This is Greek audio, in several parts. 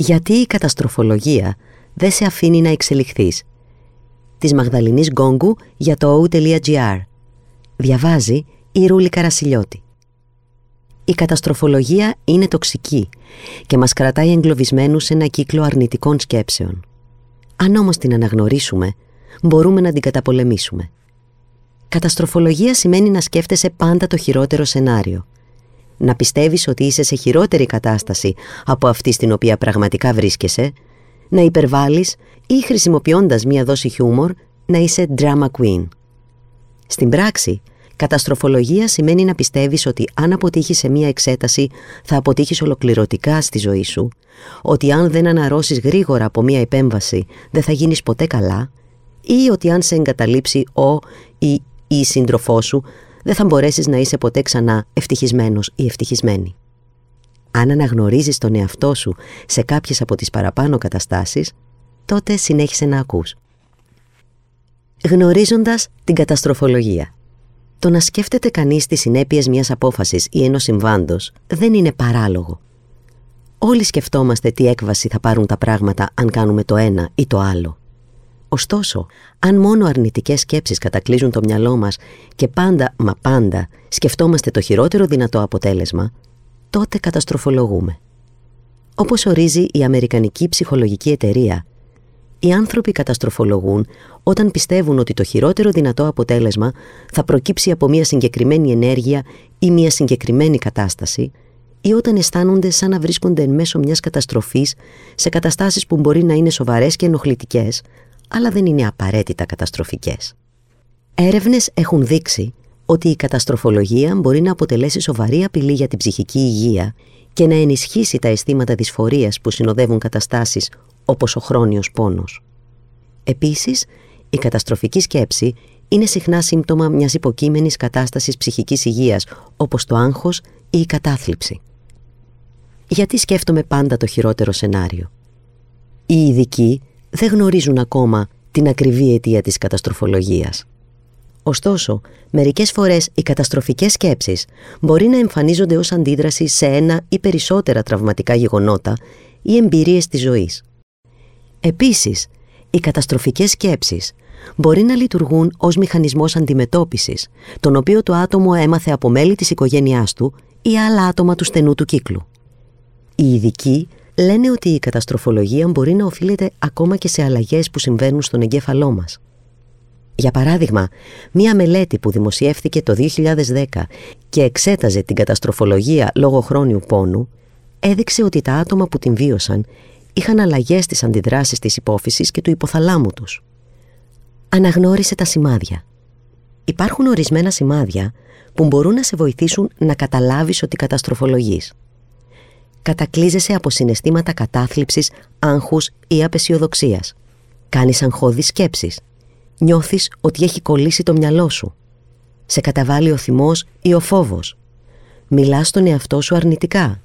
Γιατί η καταστροφολογία δεν σε αφήνει να εξελιχθείς. Της Μαγδαληνής Γκόγκου για το o.gr. Διαβάζει η Ρούλη Καρασιλιώτη. Η καταστροφολογία είναι τοξική και μας κρατάει εγκλωβισμένους σε ένα κύκλο αρνητικών σκέψεων. Αν όμως την αναγνωρίσουμε, μπορούμε να την καταπολεμήσουμε. Καταστροφολογία σημαίνει να σκέφτεσαι πάντα το χειρότερο σενάριο. Να πιστεύεις ότι είσαι σε χειρότερη κατάσταση από αυτή στην οποία πραγματικά βρίσκεσαι, να υπερβάλλεις ή χρησιμοποιώντας μία δόση χιούμορ να είσαι drama queen; Στην πράξη, καταστροφολογία σημαίνει να πιστεύεις ότι αν αποτύχεις σε μία εξέταση θα αποτύχεις ολοκληρωτικά στη ζωή σου, ότι αν δεν αναρρώσεις γρήγορα από μία επέμβαση δεν θα γίνεις ποτέ καλά ή ότι αν σε εγκαταλείψει ο ή η σύντροφός σου δεν θα μπορέσεις να είσαι ποτέ ξανά ευτυχισμένος ή ευτυχισμένη. Αν αναγνωρίζεις τον εαυτό σου σε κάποιες από τις παραπάνω καταστάσεις, τότε συνέχισε να ακούς. Γνωρίζοντας την καταστροφολογία. Το να σκέφτεται κανείς τις συνέπειες μιας απόφασης ή ενός συμβάντος δεν είναι παράλογο. Όλοι σκεφτόμαστε τι έκβαση θα πάρουν τα πράγματα αν κάνουμε το ένα ή το άλλο. Ωστόσο, αν μόνο αρνητικές σκέψεις κατακλείζουν το μυαλό μας και πάντα, μα πάντα, σκεφτόμαστε το χειρότερο δυνατό αποτέλεσμα, τότε καταστροφολογούμε. Όπως ορίζει η Αμερικανική Ψυχολογική Εταιρεία, οι άνθρωποι καταστροφολογούν όταν πιστεύουν ότι το χειρότερο δυνατό αποτέλεσμα θα προκύψει από μια συγκεκριμένη ενέργεια ή μια συγκεκριμένη κατάσταση ή όταν αισθάνονται σαν να βρίσκονται εν μέσω μιας καταστροφής σε καταστάσεις που μπορεί να είναι σοβαρές και ενοχλητικές, αλλά δεν είναι απαραίτητα καταστροφικές. Έρευνες έχουν δείξει ότι η καταστροφολογία μπορεί να αποτελέσει σοβαρή απειλή για την ψυχική υγεία και να ενισχύσει τα αισθήματα δυσφορίας που συνοδεύουν καταστάσεις όπως ο χρόνιος πόνος. Επίσης, η καταστροφική σκέψη είναι συχνά σύμπτωμα μιας υποκείμενης κατάστασης ψυχικής υγείας όπως το άγχος ή η κατάθλιψη. Γιατί σκέφτομαι πάντα το χειρότερο σενάριο; Οι ειδικοί δεν γνωρίζουν ακόμα την ακριβή αιτία της καταστροφολογίας. Ωστόσο, μερικές φορές οι καταστροφικές σκέψεις μπορεί να εμφανίζονται ως αντίδραση σε ένα ή περισσότερα τραυματικά γεγονότα ή εμπειρίες της ζωής. Επίσης, οι καταστροφικές σκέψεις μπορεί να λειτουργούν ως μηχανισμός αντιμετώπισης, τον οποίο το άτομο έμαθε από μέλη της οικογένειάς του ή άλλα άτομα του στενού του κύκλου. Οι ειδικοί λένε ότι η καταστροφολογία μπορεί να οφείλεται ακόμα και σε αλλαγές που συμβαίνουν στον εγκέφαλό μας. Για παράδειγμα, μία μελέτη που δημοσιεύθηκε το 2010 και εξέταζε την καταστροφολογία λόγω χρόνιου πόνου, έδειξε ότι τα άτομα που την βίωσαν είχαν αλλαγές στις αντιδράσεις της υπόφυσης και του υποθαλάμου τους. Αναγνώρισε τα σημάδια. Υπάρχουν ορισμένα σημάδια που μπορούν να σε βοηθήσουν να καταλάβεις ότι καταστροφολογείς κατακλείζεσαι από συναισθήματα κατάθλιψης, άγχους ή απεσιοδοξίας. Κάνεις αγχώδεις σκέψεις. Νιώθεις ότι έχει κολλήσει το μυαλό σου. Σε καταβάλει ο θυμός ή ο φόβος. Μιλάς στον εαυτό σου αρνητικά.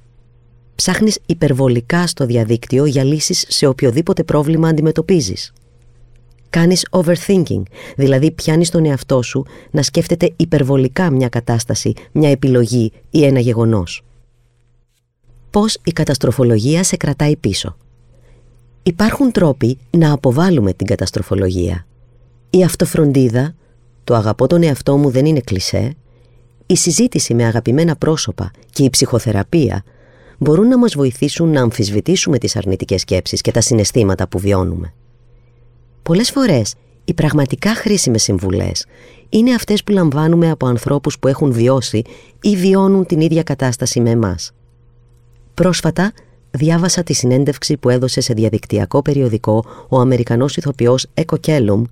Ψάχνεις υπερβολικά στο διαδίκτυο για λύσεις σε οποιοδήποτε πρόβλημα αντιμετωπίζεις. Κάνεις overthinking, δηλαδή πιάνεις τον εαυτό σου να σκέφτεται υπερβολικά μια κατάσταση, μια επιλογή ή ένα γεγονός πώς η καταστροφολογία σε κρατάει πίσω. Υπάρχουν τρόποι να αποβάλουμε την καταστροφολογία. Η αυτοφροντίδα, το αγαπώ τον εαυτό μου δεν είναι κλισέ, η συζήτηση με αγαπημένα πρόσωπα και η ψυχοθεραπεία μπορούν να μας βοηθήσουν να αμφισβητήσουμε τις αρνητικές σκέψεις και τα συναισθήματα που βιώνουμε. Πολλές φορές οι πραγματικά χρήσιμες συμβουλές είναι αυτές που λαμβάνουμε από ανθρώπους που έχουν βιώσει ή βιώνουν την ίδια κατάσταση με εμάς. Πρόσφατα διάβασα τη συνέντευξη που έδωσε σε διαδικτυακό περιοδικό ο Αμερικανός ηθοποιός Έκο Κέλουμ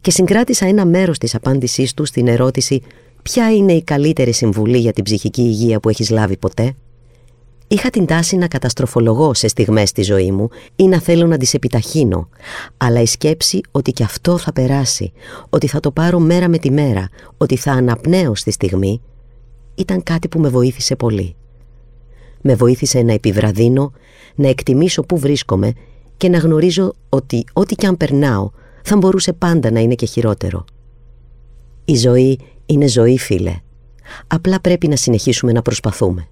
και συγκράτησα ένα μέρος της απάντησής του στην ερώτηση «Ποια είναι η καλύτερη συμβουλή για την ψυχική υγεία που έχεις λάβει ποτέ» Είχα την τάση να καταστροφολογώ σε στιγμές στη ζωή μου ή να θέλω να τις επιταχύνω, αλλά η σκέψη ότι και αυτό θα περάσει, ότι θα το πάρω μέρα με τη μέρα, ότι θα αναπνέω στη στιγμή, ήταν κάτι που με βοήθησε πολύ με βοήθησε να επιβραδύνω, να εκτιμήσω πού βρίσκομαι και να γνωρίζω ότι ό,τι κι αν περνάω θα μπορούσε πάντα να είναι και χειρότερο. Η ζωή είναι ζωή φίλε. Απλά πρέπει να συνεχίσουμε να προσπαθούμε.